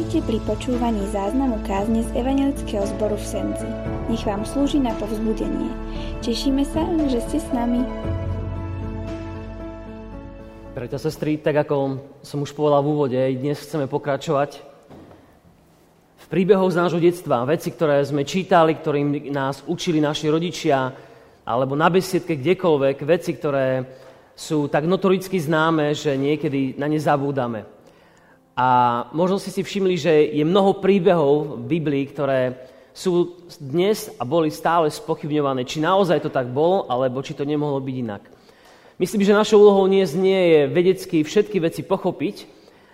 Vítajte pri počúvaní záznamu kázne z Evangelického zboru v Senci. Nech vám slúži na povzbudenie. Tešíme sa, že ste s nami. Preto sestry, tak ako som už povedal v úvode, dnes chceme pokračovať v príbehoch z nášho detstva. Veci, ktoré sme čítali, ktorým nás učili naši rodičia, alebo na besiedke kdekoľvek, veci, ktoré sú tak notoricky známe, že niekedy na ne zabúdame. A možno ste si všimli, že je mnoho príbehov v Biblii, ktoré sú dnes a boli stále spochybňované, či naozaj to tak bolo, alebo či to nemohlo byť inak. Myslím, že našou úlohou dnes nie je vedecky všetky veci pochopiť,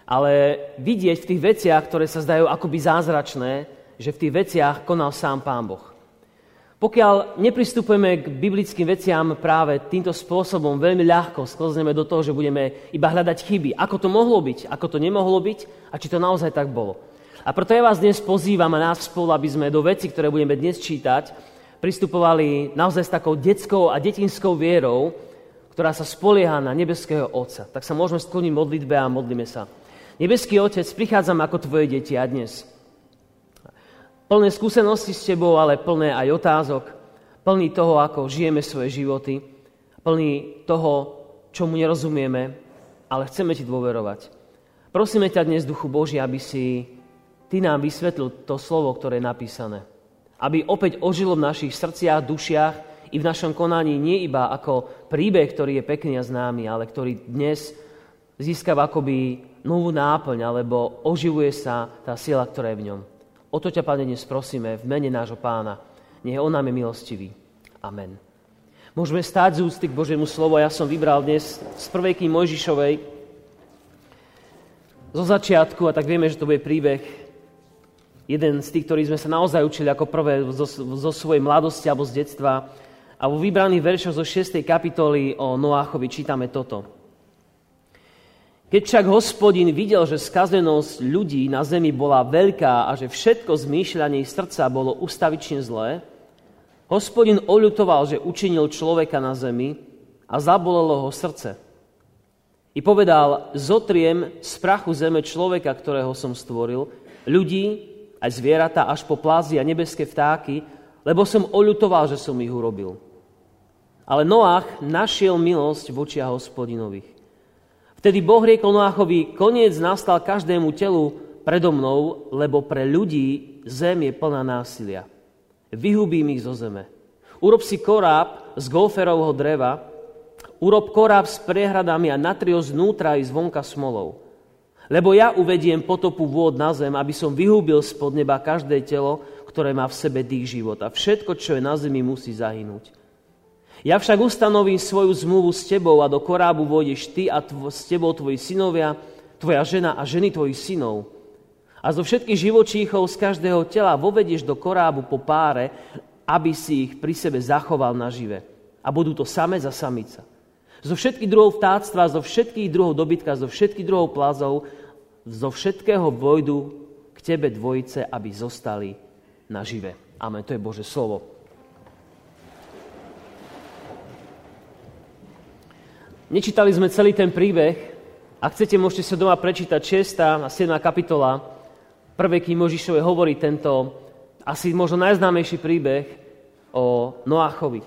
ale vidieť v tých veciach, ktoré sa zdajú akoby zázračné, že v tých veciach konal sám Pán Boh. Pokiaľ nepristupujeme k biblickým veciam práve týmto spôsobom, veľmi ľahko sklzneme do toho, že budeme iba hľadať chyby. Ako to mohlo byť, ako to nemohlo byť a či to naozaj tak bolo. A preto ja vás dnes pozývam a nás spolu, aby sme do veci, ktoré budeme dnes čítať, pristupovali naozaj s takou detskou a detinskou vierou, ktorá sa spolieha na nebeského Otca. Tak sa môžeme skloniť modlitbe a modlíme sa. Nebeský Otec, prichádzam ako tvoje deti a dnes plné skúsenosti s tebou, ale plné aj otázok, plný toho, ako žijeme svoje životy, plný toho, čomu nerozumieme, ale chceme ti dôverovať. Prosíme ťa dnes, Duchu Boží, aby si ty nám vysvetlil to slovo, ktoré je napísané. Aby opäť ožilo v našich srdciach, dušiach i v našom konaní nie iba ako príbeh, ktorý je pekný a známy, ale ktorý dnes získava akoby novú náplň, alebo oživuje sa tá sila, ktorá je v ňom. O to ťa, Pane, dnes prosíme v mene nášho pána. Nech on nám je milostivý. Amen. Môžeme stáť z ústy k Božiemu slovu. Ja som vybral dnes z prvej knihy Mojžišovej zo začiatku, a tak vieme, že to bude príbeh jeden z tých, ktorí sme sa naozaj učili ako prvé zo, zo svojej mladosti alebo z detstva. A vo vybraných veršoch zo 6. kapitoly o Noáchovi čítame toto. Keď však hospodin videl, že skazenosť ľudí na zemi bola veľká a že všetko zmýšľanie srdca bolo ustavične zlé, hospodin oľutoval, že učinil človeka na zemi a zabolelo ho srdce. I povedal, zotriem z prachu zeme človeka, ktorého som stvoril, ľudí, aj zvieratá, až po plázy a nebeské vtáky, lebo som oľutoval, že som ich urobil. Ale Noach našiel milosť v očiach hospodinových. Vtedy Boh riekol Noáchovi, koniec nastal každému telu predo mnou, lebo pre ľudí zem je plná násilia. Vyhubím ich zo zeme. Urob si koráb z golferovho dreva, urob koráb s priehradami a natrio znútra i zvonka smolou. Lebo ja uvediem potopu vôd na zem, aby som vyhúbil spod neba každé telo, ktoré má v sebe dých života. Všetko, čo je na zemi, musí zahynúť. Ja však ustanovím svoju zmluvu s tebou a do korábu vôjdeš ty a tvo, s tebou tvoji synovia, tvoja žena a ženy tvojich synov. A zo všetkých živočíchov z každého tela vovedieš do korábu po páre, aby si ich pri sebe zachoval nažive. A budú to samec a samica. Zo všetkých druhov vtáctva, zo všetkých druhov dobytka, zo všetkých druhov plazov, zo všetkého vojdu k tebe dvojice, aby zostali nažive. Amen. To je Bože slovo. Nečítali sme celý ten príbeh. Ak chcete, môžete sa doma prečítať 6. a 7. kapitola prvej knihy Možišovej hovorí tento asi možno najznámejší príbeh o Noáchovi.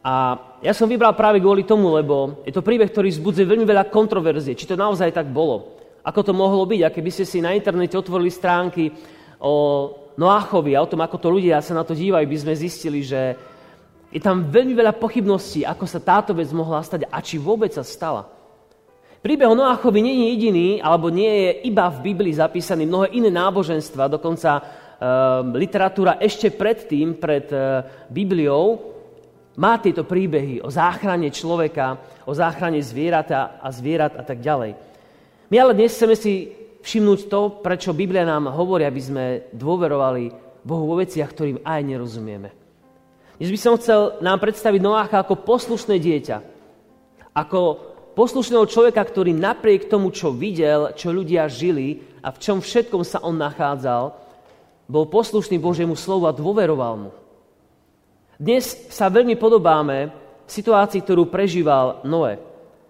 A ja som vybral práve kvôli tomu, lebo je to príbeh, ktorý zbudzuje veľmi veľa kontroverzie. Či to naozaj tak bolo? Ako to mohlo byť? A keby ste si na internete otvorili stránky o Noáchovi a o tom, ako to ľudia sa na to dívajú, by sme zistili, že je tam veľmi veľa pochybností, ako sa táto vec mohla stať a či vôbec sa stala. Príbeh o Noáchovi nie je jediný, alebo nie je iba v Biblii zapísaný mnohé iné náboženstva, dokonca e, literatúra ešte predtým, pred e, Bibliou, má tieto príbehy o záchrane človeka, o záchrane zvierata a zvierat a tak ďalej. My ale dnes chceme si všimnúť to, prečo Biblia nám hovorí, aby sme dôverovali Bohu vo veciach, ktorým aj nerozumieme. Dnes by som chcel nám predstaviť Noácha ako poslušné dieťa. Ako poslušného človeka, ktorý napriek tomu, čo videl, čo ľudia žili a v čom všetkom sa on nachádzal, bol poslušný Božiemu slovu a dôveroval mu. Dnes sa veľmi podobáme situácii, ktorú prežíval Noé.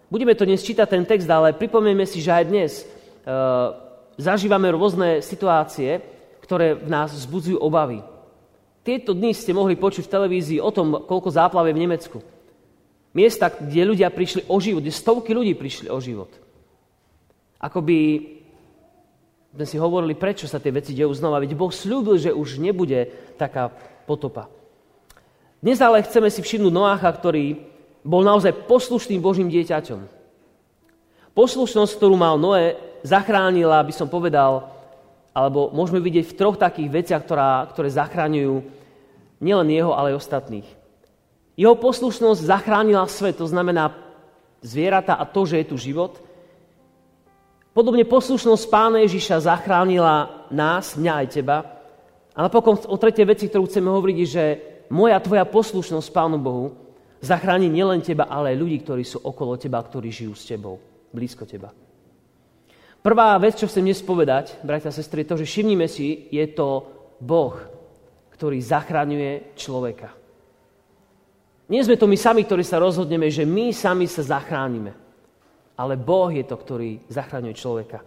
Budeme to dnes čítať ten text, ale pripomenieme si, že aj dnes uh, zažívame rôzne situácie, ktoré v nás vzbudzujú obavy. Tieto dny ste mohli počuť v televízii o tom, koľko záplave v Nemecku. Miesta, kde ľudia prišli o život, kde stovky ľudí prišli o život. Akoby sme si hovorili, prečo sa tie veci dejú znova. Veď Boh slúbil, že už nebude taká potopa. Dnes ale chceme si všimnúť Noácha, ktorý bol naozaj poslušným Božím dieťaťom. Poslušnosť, ktorú mal Noé, zachránila, by som povedal, alebo môžeme vidieť v troch takých veciach, ktorá, ktoré zachráňujú nielen jeho, ale aj ostatných. Jeho poslušnosť zachránila svet, to znamená zvieratá a to, že je tu život. Podobne poslušnosť Pána Ježiša zachránila nás, mňa aj teba. A napokon o tretie veci, ktorú chceme hovoriť, že moja tvoja poslušnosť Pánu Bohu zachráni nielen teba, ale aj ľudí, ktorí sú okolo teba, ktorí žijú s tebou, blízko teba. Prvá vec, čo chcem dnes povedať, bratia a sestry, to, že všimnime si, je to Boh, ktorý zachraňuje človeka. Nie sme to my sami, ktorí sa rozhodneme, že my sami sa zachránime. Ale Boh je to, ktorý zachraňuje človeka.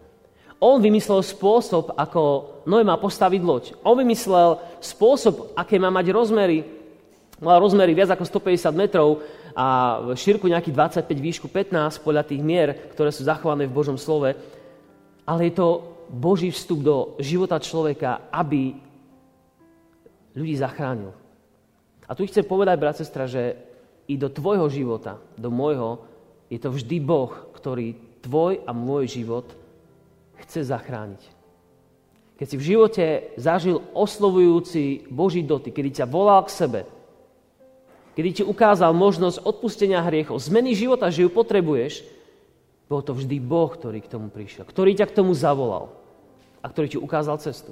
On vymyslel spôsob, ako Noé má postaviť loď. On vymyslel spôsob, aké má mať rozmery. Má rozmery viac ako 150 metrov a šírku nejakých 25, výšku 15 podľa tých mier, ktoré sú zachované v Božom slove. Ale je to Boží vstup do života človeka, aby ľudí zachránil. A tu chcem povedať, brat, sestra, že i do tvojho života, do môjho, je to vždy Boh, ktorý tvoj a môj život chce zachrániť. Keď si v živote zažil oslovujúci Boží dotyk, kedy ťa volal k sebe, kedy ti ukázal možnosť odpustenia hriechov, zmeny života, že ju potrebuješ, bol to vždy Boh, ktorý k tomu prišiel, ktorý ťa k tomu zavolal a ktorý ti ukázal cestu.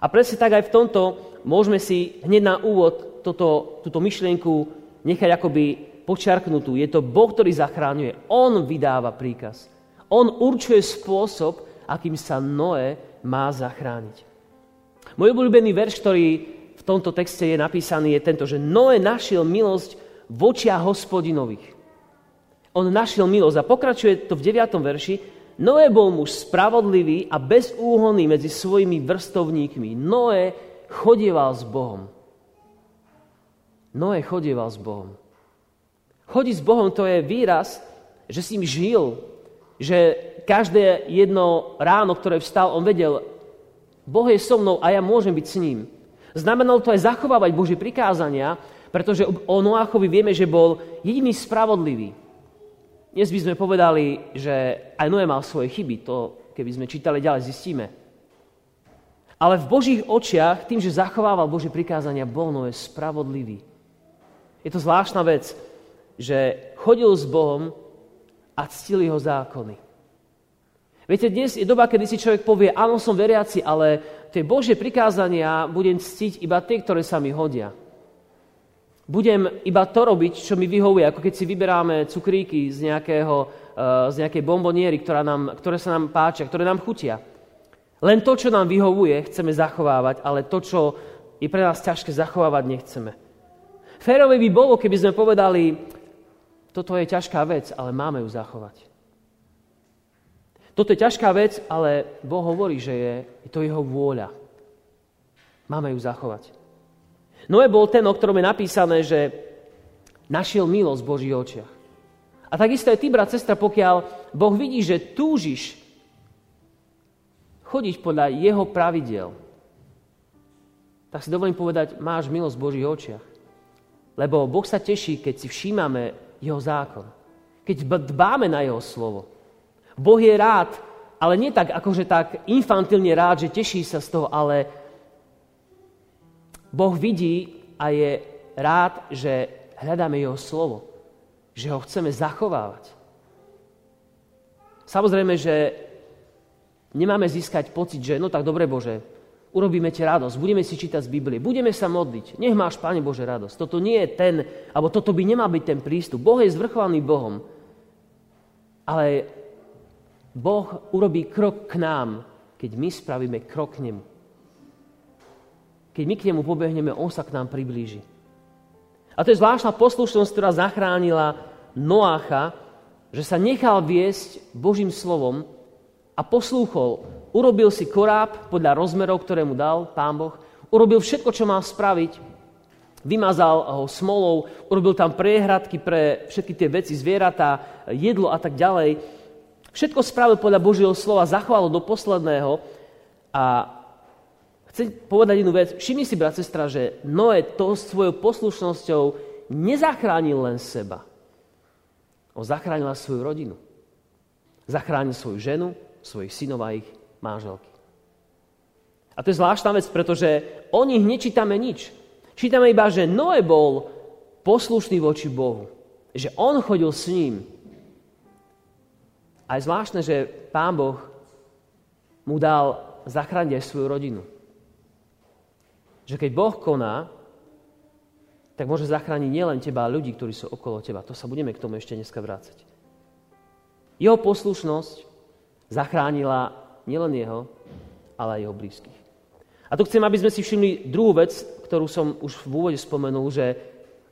A presne tak aj v tomto môžeme si hneď na úvod toto, túto myšlienku nechať akoby počiarknutú. Je to Boh, ktorý zachráňuje. On vydáva príkaz. On určuje spôsob, akým sa Noé má zachrániť. Môj obľúbený verš, ktorý v tomto texte je napísaný, je tento, že Noé našiel milosť v očiach hospodinových. On našiel milosť a pokračuje to v 9. verši, Noé bol muž spravodlivý a bezúhonný medzi svojimi vrstovníkmi. Noé chodieval s Bohom. Noé chodieval s Bohom. Chodiť s Bohom to je výraz, že si im žil, že každé jedno ráno, ktoré vstal, on vedel, Boh je so mnou a ja môžem byť s ním. Znamenalo to aj zachovávať Božie prikázania, pretože o Noáchovi vieme, že bol jediný spravodlivý. Dnes by sme povedali, že aj Noé mal svoje chyby. To, keby sme čítali ďalej, zistíme. Ale v Božích očiach, tým, že zachovával Božie prikázania, bol Noé spravodlivý. Je to zvláštna vec, že chodil s Bohom a ctil jeho zákony. Viete, dnes je doba, kedy si človek povie, áno, som veriaci, ale tie Božie prikázania budem ctiť iba tie, ktoré sa mi hodia budem iba to robiť, čo mi vyhovuje, ako keď si vyberáme cukríky z, nejakého, eh, z nejakej bomboniery, ktorá nám, ktoré sa nám páčia, ktoré nám chutia. Len to, čo nám vyhovuje, chceme zachovávať, ale to, čo je pre nás ťažké zachovávať, nechceme. Férové by bolo, keby sme povedali, toto je ťažká vec, ale máme ju zachovať. Toto je ťažká vec, ale Boh hovorí, že je, je to jeho vôľa. Máme ju zachovať. Noé bol ten, o ktorom je napísané, že našiel milosť v Božích očiach. A takisto aj ty, brat, sestra, pokiaľ Boh vidí, že túžiš chodiť podľa jeho pravidel, tak si dovolím povedať, máš milosť v Božích očiach. Lebo Boh sa teší, keď si všímame jeho zákon. Keď dbáme na jeho slovo. Boh je rád, ale nie tak akože tak infantilne rád, že teší sa z toho, ale Boh vidí a je rád, že hľadáme jeho slovo, že ho chceme zachovávať. Samozrejme, že nemáme získať pocit, že no tak dobre Bože, urobíme ti radosť, budeme si čítať z Biblie, budeme sa modliť, nech máš, Pane Bože, radosť. Toto nie je ten, alebo toto by nemal byť ten prístup. Boh je zvrchovaný Bohom. Ale Boh urobí krok k nám, keď my spravíme krok k nemu. Keď my k nemu pobehneme, on sa k nám priblíži. A to je zvláštna poslušnosť, ktorá zachránila Noácha, že sa nechal viesť Božím slovom a poslúchol urobil si koráb podľa rozmerov, ktoré mu dal Pán Boh, urobil všetko, čo mal spraviť, vymazal ho smolou, urobil tam priehradky pre všetky tie veci, zvieratá, jedlo a tak ďalej. Všetko spravil podľa Božieho slova, zachoval do posledného a chcem povedať jednu vec. Všimni si, brat, sestra, že Noé to svojou poslušnosťou nezachránil len seba. On zachránil svoju rodinu. Zachránil svoju ženu, svojich synov a ich manželky. A to je zvláštna vec, pretože o nich nečítame nič. Čítame iba, že Noé bol poslušný voči Bohu. Že on chodil s ním. A je zvláštne, že Pán Boh mu dal zachrániť aj svoju rodinu. Že keď Boh koná, tak môže zachrániť nielen teba, a ľudí, ktorí sú okolo teba. To sa budeme k tomu ešte dneska vrácať. Jeho poslušnosť zachránila nielen jeho, ale aj jeho blízkych. A tu chcem, aby sme si všimli druhú vec, ktorú som už v úvode spomenul, že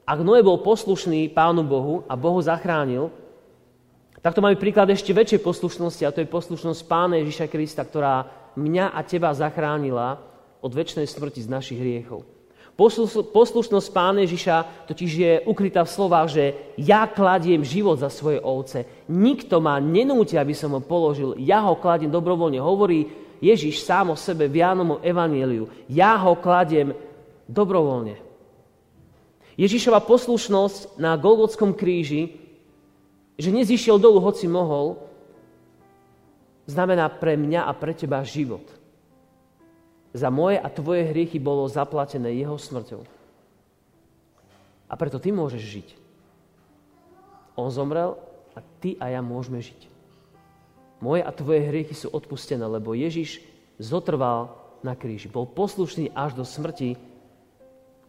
ak Noé bol poslušný Pánu Bohu a Bohu zachránil, tak to máme príklad ešte väčšej poslušnosti a to je poslušnosť Pána Ježiša Krista, ktorá mňa a teba zachránila od väčšnej smrti z našich hriechov. Poslušnosť Pána Ježiša totiž je ukrytá v slovách, že ja kladiem život za svoje ovce. Nikto ma nenúti, aby som ho položil. Ja ho kladiem dobrovoľne. Hovorí Ježiš sám o sebe v Jánomu evaníliu. Ja ho kladiem dobrovoľne. Ježišova poslušnosť na Golgotskom kríži, že nezišiel dolu, hoci mohol, znamená pre mňa a pre teba život. Za moje a tvoje hriechy bolo zaplatené jeho smrťou. A preto ty môžeš žiť. On zomrel a ty a ja môžeme žiť. Moje a tvoje hriechy sú odpustené, lebo Ježiš zotrval na kríži. Bol poslušný až do smrti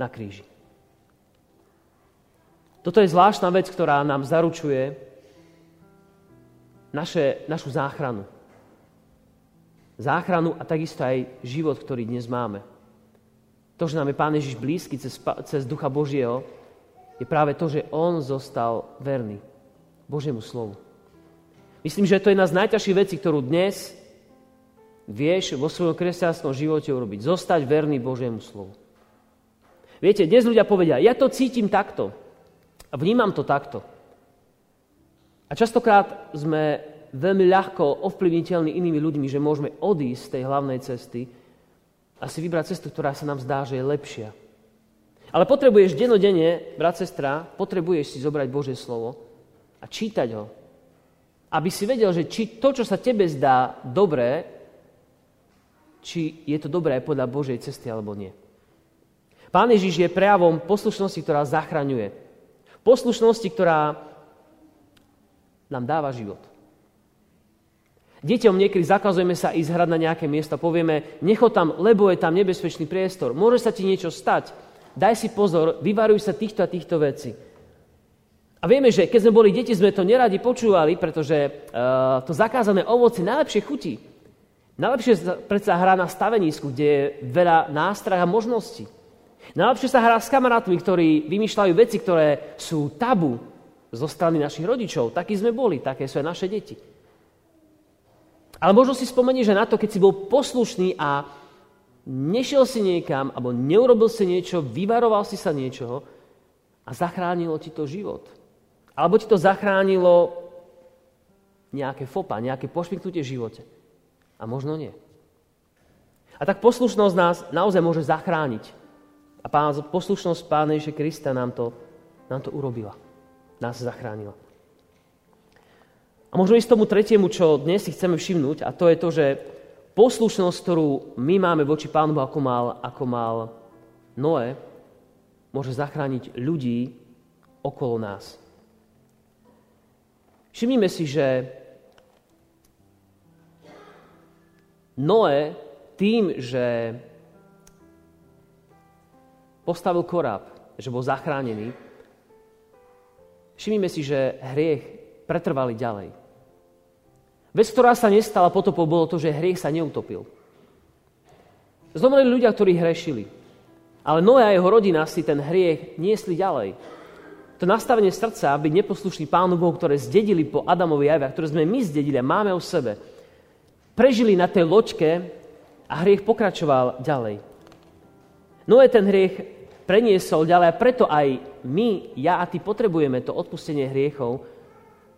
na kríži. Toto je zvláštna vec, ktorá nám zaručuje naše, našu záchranu záchranu a takisto aj život, ktorý dnes máme. To, že nám je Pán Ježiš blízky cez, cez Ducha Božieho, je práve to, že On zostal verný Božiemu slovu. Myslím, že to je jedna z najťažších vecí, ktorú dnes vieš vo svojom kresťanskom živote urobiť. Zostať verný Božiemu slovu. Viete, dnes ľudia povedia, ja to cítim takto. A vnímam to takto. A častokrát sme veľmi ľahko ovplyvniteľní inými ľuďmi, že môžeme odísť z tej hlavnej cesty a si vybrať cestu, ktorá sa nám zdá, že je lepšia. Ale potrebuješ denodenne, brat, sestra, potrebuješ si zobrať Božie slovo a čítať ho. Aby si vedel, že či to, čo sa tebe zdá dobré, či je to dobré podľa Božej cesty alebo nie. Pán Ježiš je prejavom poslušnosti, ktorá zachraňuje. Poslušnosti, ktorá nám dáva život. Deťom niekedy zakazujeme sa ísť hrať na nejaké miesto. Povieme, necho tam, lebo je tam nebezpečný priestor. Môže sa ti niečo stať. Daj si pozor, vyvaruj sa týchto a týchto vecí. A vieme, že keď sme boli deti, sme to neradi počúvali, pretože uh, to zakázané ovoci najlepšie chutí. Najlepšie sa predsa hrá na stavenisku, kde je veľa nástrah a možností. Najlepšie sa hrá s kamarátmi, ktorí vymýšľajú veci, ktoré sú tabu zo strany našich rodičov. Takí sme boli, také sú aj naše deti. Ale možno si spomenieš že na to, keď si bol poslušný a nešiel si niekam, alebo neurobil si niečo, vyvaroval si sa niečoho a zachránilo ti to život. Alebo ti to zachránilo nejaké fopa, nejaké pošpiknutie v živote. A možno nie. A tak poslušnosť nás naozaj môže zachrániť. A poslušnosť Pána Ježiša Krista nám to, nám to urobila. Nás zachránila. A možno ísť tomu tretiemu, čo dnes si chceme všimnúť, a to je to, že poslušnosť, ktorú my máme voči Pánu ako mal, ako mal Noé, môže zachrániť ľudí okolo nás. Všimnime si, že Noé tým, že postavil koráb, že bol zachránený, všimnime si, že hriech pretrvali ďalej. Vec, ktorá sa nestala potopou, bolo to, že hriech sa neutopil. Zomreli ľudia, ktorí hrešili. Ale Noé a jeho rodina si ten hriech niesli ďalej. To nastavenie srdca, byť neposlušný Pánu Bohu, ktoré zdedili po Adamovi a ktoré sme my zdedili a máme o sebe, prežili na tej loďke a hriech pokračoval ďalej. Noé ten hriech preniesol ďalej a preto aj my, ja a ty potrebujeme to odpustenie hriechov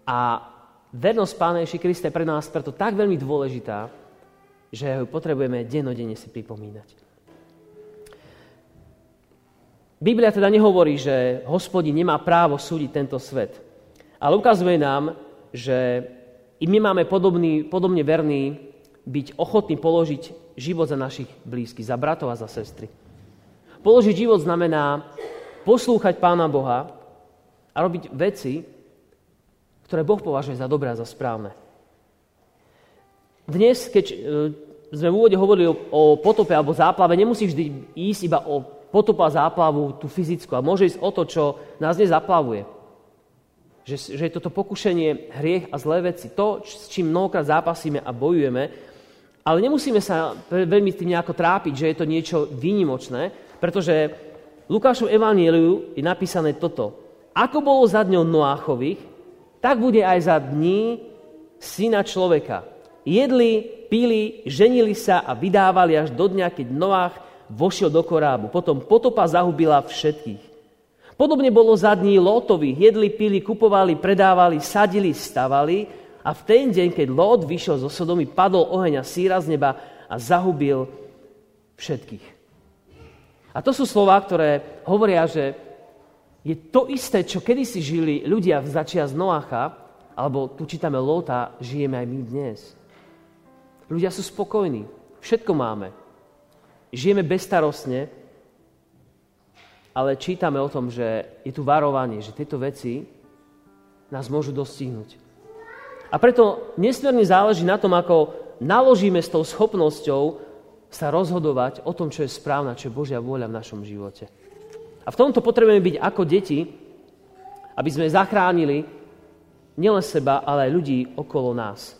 a vernosť Pána Ježi Krista je pre nás preto tak veľmi dôležitá, že ho potrebujeme denodene si pripomínať. Biblia teda nehovorí, že hospodin nemá právo súdiť tento svet, ale ukazuje nám, že i my máme podobný, podobne verní byť ochotní položiť život za našich blízkych, za bratov a za sestry. Položiť život znamená poslúchať Pána Boha a robiť veci, ktoré Boh považuje za dobré a za správne. Dnes, keď e, sme v úvode hovorili o potope alebo záplave, nemusí vždy ísť iba o potopu a záplavu, tú fyzickú, a môže ísť o to, čo nás nezaplavuje. Že, že je toto pokušenie, hriech a zlé veci, to, s čím mnohokrát zápasíme a bojujeme, ale nemusíme sa veľmi tým nejako trápiť, že je to niečo výnimočné, pretože v Lukášov evaníliu je napísané toto. Ako bolo za dňou Noáchových, tak bude aj za dní syna človeka. Jedli, pili, ženili sa a vydávali až do dňa, keď Noách vošiel do korábu. Potom potopa zahubila všetkých. Podobne bolo za dní Lótových. Jedli, pili, kupovali, predávali, sadili, stavali a v ten deň, keď Lót vyšiel zo Sodomy, padol oheň a síra z neba a zahubil všetkých. A to sú slova, ktoré hovoria, že je to isté, čo kedysi žili ľudia v začias Noacha, alebo tu čítame Lóta, žijeme aj my dnes. Ľudia sú spokojní, všetko máme. Žijeme bezstarostne, ale čítame o tom, že je tu varovanie, že tieto veci nás môžu dostihnúť. A preto nesmierne záleží na tom, ako naložíme s tou schopnosťou sa rozhodovať o tom, čo je správne, čo je Božia vôľa v našom živote. A v tomto potrebujeme byť ako deti, aby sme zachránili nielen seba, ale aj ľudí okolo nás.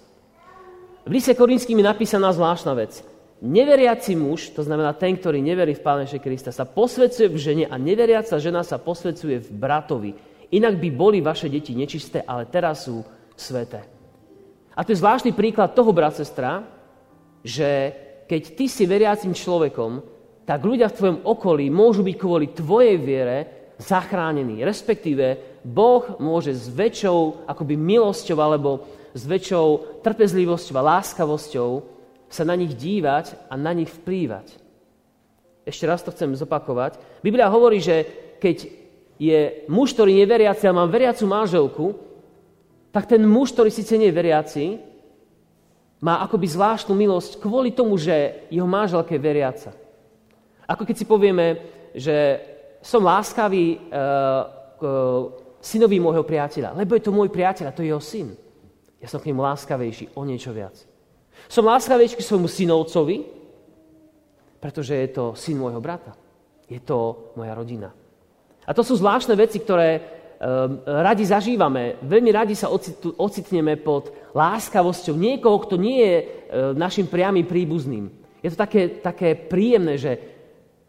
V lise Korinským je napísaná zvláštna vec. Neveriaci muž, to znamená ten, ktorý neverí v Pána Krista, sa posvedcuje v žene a neveriaca žena sa posvedcuje v bratovi. Inak by boli vaše deti nečisté, ale teraz sú sveté. A to je zvláštny príklad toho, brat, sestra, že keď ty si veriacim človekom, tak ľudia v tvojom okolí môžu byť kvôli tvojej viere zachránení. Respektíve Boh môže s väčšou akoby milosťou alebo s väčšou trpezlivosťou a láskavosťou sa na nich dívať a na nich vplývať. Ešte raz to chcem zopakovať. Biblia hovorí, že keď je muž, ktorý neveriaci a má veriacu manželku, tak ten muž, ktorý síce nie je veriaci, má akoby zvláštnu milosť kvôli tomu, že jeho manželka je veriaca. Ako keď si povieme, že som láskavý uh, k synovi môjho priateľa, lebo je to môj priateľ a to je jeho syn. Ja som k nemu láskavejší o niečo viac. Som láskavejší k svojmu synovcovi, pretože je to syn môjho brata. Je to moja rodina. A to sú zvláštne veci, ktoré Ehm, radi zažívame, veľmi radi sa ocitneme pod láskavosťou niekoho, kto nie je ehm, našim priamým príbuzným. Je to také, také príjemné, že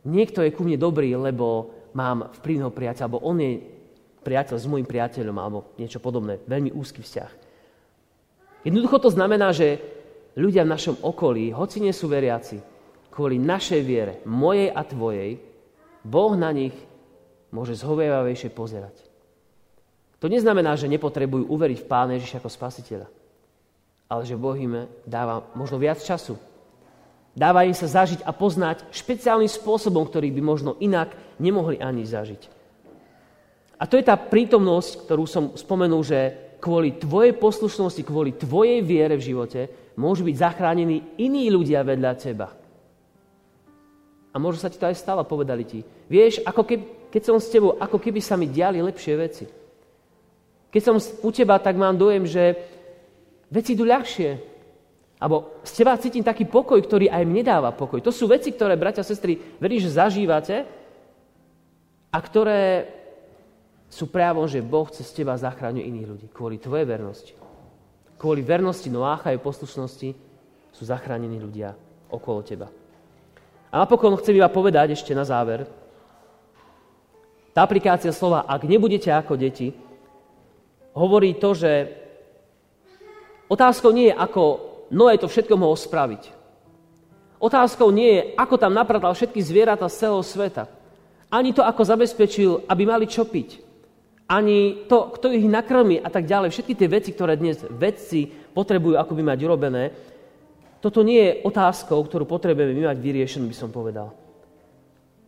niekto je ku mne dobrý, lebo mám vplyvného priateľa, alebo on je priateľ s môjim priateľom, alebo niečo podobné. Veľmi úzky vzťah. Jednoducho to znamená, že ľudia v našom okolí, hoci nie sú veriaci, kvôli našej viere, mojej a tvojej, Boh na nich môže zhovievavejšie pozerať. To neznamená, že nepotrebujú uveriť v Pána Ježiša ako spasiteľa. Ale že Boh im dáva možno viac času. Dáva im sa zažiť a poznať špeciálnym spôsobom, ktorý by možno inak nemohli ani zažiť. A to je tá prítomnosť, ktorú som spomenul, že kvôli tvojej poslušnosti, kvôli tvojej viere v živote môžu byť zachránení iní ľudia vedľa teba. A možno sa ti to aj stalo, povedali ti. Vieš, ako keby, keď som s tebou, ako keby sa mi diali lepšie veci. Keď som u teba, tak mám dojem, že veci idú ľahšie. Alebo z teba cítim taký pokoj, ktorý aj mne dáva pokoj. To sú veci, ktoré, bratia a sestry, verím, že zažívate a ktoré sú prejavom, že Boh cez teba zachráňuje iných ľudí. Kvôli tvojej vernosti. Kvôli vernosti Noácha a poslušnosti sú zachránení ľudia okolo teba. A napokon chcem iba povedať ešte na záver, tá aplikácia slova, ak nebudete ako deti, hovorí to, že otázkou nie je, ako Noé to všetko mohol spraviť. Otázkou nie je, ako tam napratal všetky zvieratá z celého sveta. Ani to, ako zabezpečil, aby mali čo piť. Ani to, kto ich nakrmi a tak ďalej. Všetky tie veci, ktoré dnes vedci potrebujú ako by mať urobené, toto nie je otázkou, ktorú potrebujeme my mať vyriešenú, by som povedal.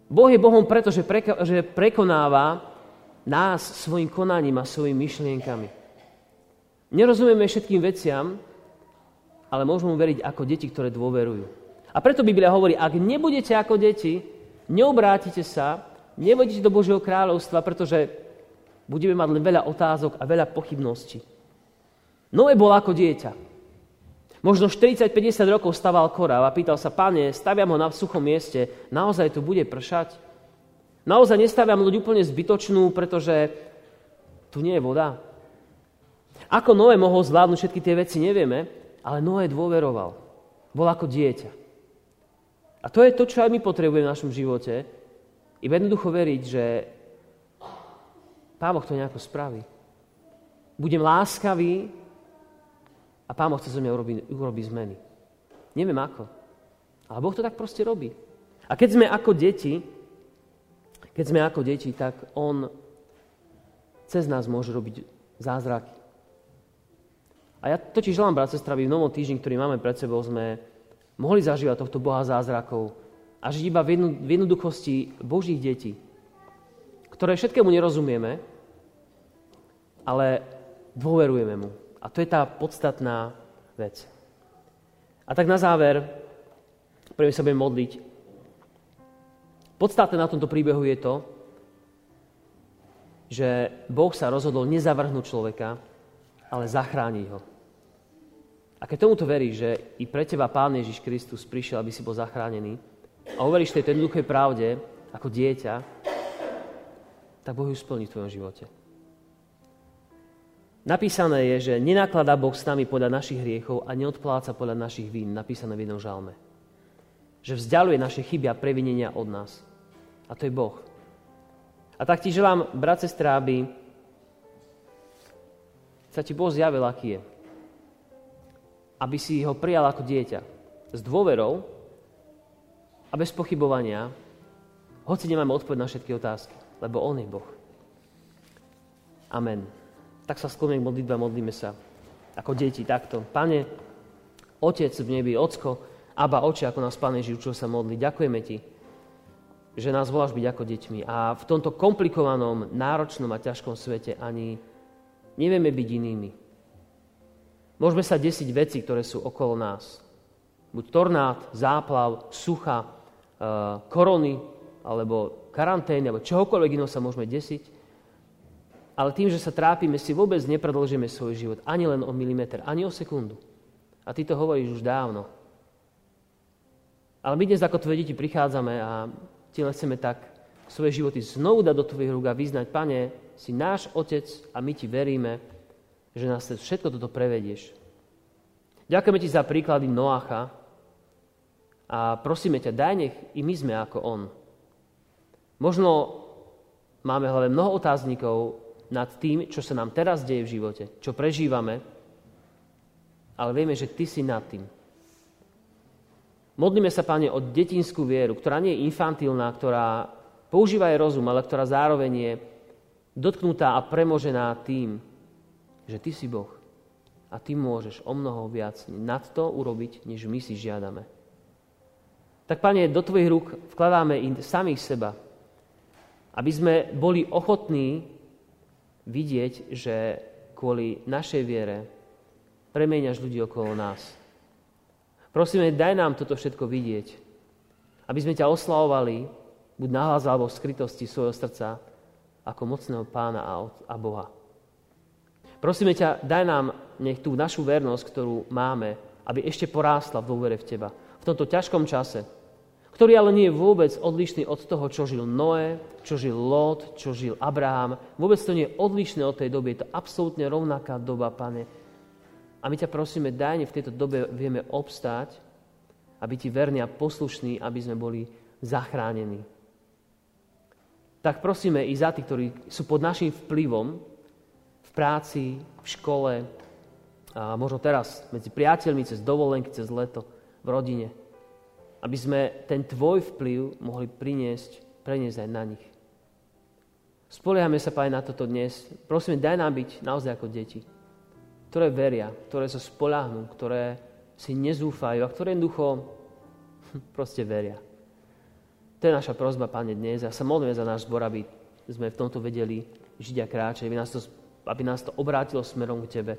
Boh je Bohom preto, že, prekonáva nás svojim konaním a svojimi myšlienkami. Nerozumieme všetkým veciam, ale môžeme veriť ako deti, ktoré dôverujú. A preto Biblia hovorí, ak nebudete ako deti, neobrátite sa, nevodíte do Božieho kráľovstva, pretože budeme mať len veľa otázok a veľa pochybností. Noé bol ako dieťa. Možno 40-50 rokov staval korav a pýtal sa, pane, staviam ho na suchom mieste, naozaj tu bude pršať? Naozaj nestaviam ľudí úplne zbytočnú, pretože tu nie je voda? Ako Noé mohol zvládnuť všetky tie veci, nevieme, ale Noé dôveroval. Bol ako dieťa. A to je to, čo aj my potrebujeme v našom živote. I jednoducho veriť, že Pán Boh to nejako spraví. Budem láskavý a Pán Boh chce zo mňa urobiť, urobiť zmeny. Neviem ako. Ale Boh to tak proste robí. A keď sme ako deti, keď sme ako deti, tak On cez nás môže robiť zázraky. A ja totiž želám, brat, sestra, v novom týždni, ktorý máme pred sebou, sme mohli zažívať tohto Boha zázrakov a žiť iba v, jednoduchosti Božích detí, ktoré všetkému nerozumieme, ale dôverujeme mu. A to je tá podstatná vec. A tak na záver, prvým sa budem modliť. Podstatné na tomto príbehu je to, že Boh sa rozhodol nezavrhnúť človeka, ale zachrániť ho. A keď tomuto veríš, že i pre teba Pán Ježiš Kristus prišiel, aby si bol zachránený, a uveríš tejto jednoduchej pravde ako dieťa, tak Boh ju splní v tvojom živote. Napísané je, že nenakladá Boh s nami podľa našich hriechov a neodpláca podľa našich vín, napísané v jednom žalme. Že vzdialuje naše chyby a previnenia od nás. A to je Boh. A tak ti želám, brat, sestra, aby sa ti Boh zjavil, aký je aby si ho prijal ako dieťa. S dôverou a bez pochybovania, hoci nemáme odpoveď na všetky otázky, lebo On je Boh. Amen. Tak sa skloňujem k modlitbe modlíme sa ako deti takto. Pane, Otec v nebi, Ocko, Aba, Oče, ako nás Pane Ježiš učil sa modliť, ďakujeme Ti, že nás voláš byť ako deťmi. A v tomto komplikovanom, náročnom a ťažkom svete ani nevieme byť inými. Môžeme sa desiť veci, ktoré sú okolo nás. Buď tornád, záplav, sucha, e, korony, alebo karantény, alebo čohokoľvek iného sa môžeme desiť. Ale tým, že sa trápime, si vôbec nepredlžíme svoj život ani len o milimeter, ani o sekundu. A ty to hovoríš už dávno. Ale my dnes ako tvoje deti prichádzame a ti len chceme tak svoje životy znovu dať do tvojich rúk a vyznať, Pane, si náš Otec a my ti veríme, že nás všetko toto prevedieš. Ďakujeme ti za príklady Noacha a prosíme ťa, daj nech i my sme ako on. Možno máme hlavne mnoho otáznikov nad tým, čo sa nám teraz deje v živote, čo prežívame, ale vieme, že ty si nad tým. Modlíme sa, Pane, o detinskú vieru, ktorá nie je infantilná, ktorá používa aj rozum, ale ktorá zároveň je dotknutá a premožená tým, že ty si Boh a ty môžeš o mnoho viac nad to urobiť, než my si žiadame. Tak, Pane, do Tvojich rúk vkladáme samých seba, aby sme boli ochotní vidieť, že kvôli našej viere premieňaš ľudí okolo nás. Prosíme, daj nám toto všetko vidieť, aby sme ťa oslavovali, buď nahlas alebo v skrytosti svojho srdca, ako mocného pána a Boha. Prosíme ťa, daj nám nech tú našu vernosť, ktorú máme, aby ešte porástla v dôvere v Teba. V tomto ťažkom čase, ktorý ale nie je vôbec odlišný od toho, čo žil Noé, čo žil Lot, čo žil Abraham. Vôbec to nie je odlišné od tej doby. Je to absolútne rovnaká doba, Pane. A my ťa prosíme, daj v tejto dobe vieme obstáť a byť ti verní a poslušní, aby sme boli zachránení. Tak prosíme i za tých, ktorí sú pod našim vplyvom, práci, v škole, a možno teraz medzi priateľmi, cez dovolenky, cez leto, v rodine. Aby sme ten tvoj vplyv mohli priniesť, preniesť aj na nich. Spoliehame sa, Pane, na toto dnes. Prosíme, daj nám byť naozaj ako deti, ktoré veria, ktoré sa spoláhnú, ktoré si nezúfajú a ktoré jednoducho proste veria. To je naša prozba, Pane, dnes. A sa modlíme za náš zbor, aby sme v tomto vedeli žiť a kráčať, aby nás to, aby nás to obrátilo smerom k Tebe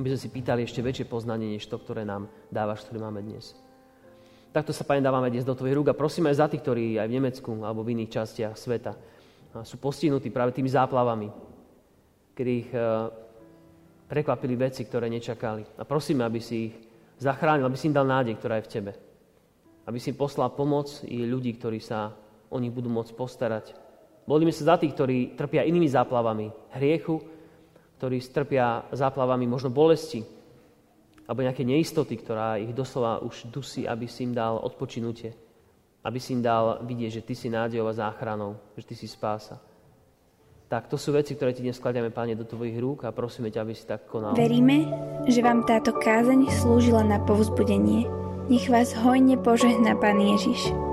aby sme si pýtali ešte väčšie poznanie, než to, ktoré nám dávaš, ktoré máme dnes. Takto sa, Pane, dávame dnes do Tvojich rúk a prosíme aj za tých, ktorí aj v Nemecku alebo v iných častiach sveta sú postihnutí práve tými záplavami, kedy ich e, prekvapili veci, ktoré nečakali. A prosíme, aby si ich zachránil, aby si im dal nádej, ktorá je v Tebe. Aby si im poslal pomoc i ľudí, ktorí sa o nich budú môcť postarať. Modlíme sa za tých, ktorí trpia inými záplavami hriechu, ktorí strpia záplavami možno bolesti alebo nejaké neistoty, ktorá ich doslova už dusí, aby si im dal odpočinutie, aby si im dal vidieť, že Ty si nádejová záchranou, že Ty si spása. Tak to sú veci, ktoré Ti dnes skladiame, Páne, do Tvojich rúk a prosíme ťa, aby si tak konal. Veríme, že vám táto kázeň slúžila na povzbudenie. Nech vás hojne požehná Pán Ježiš.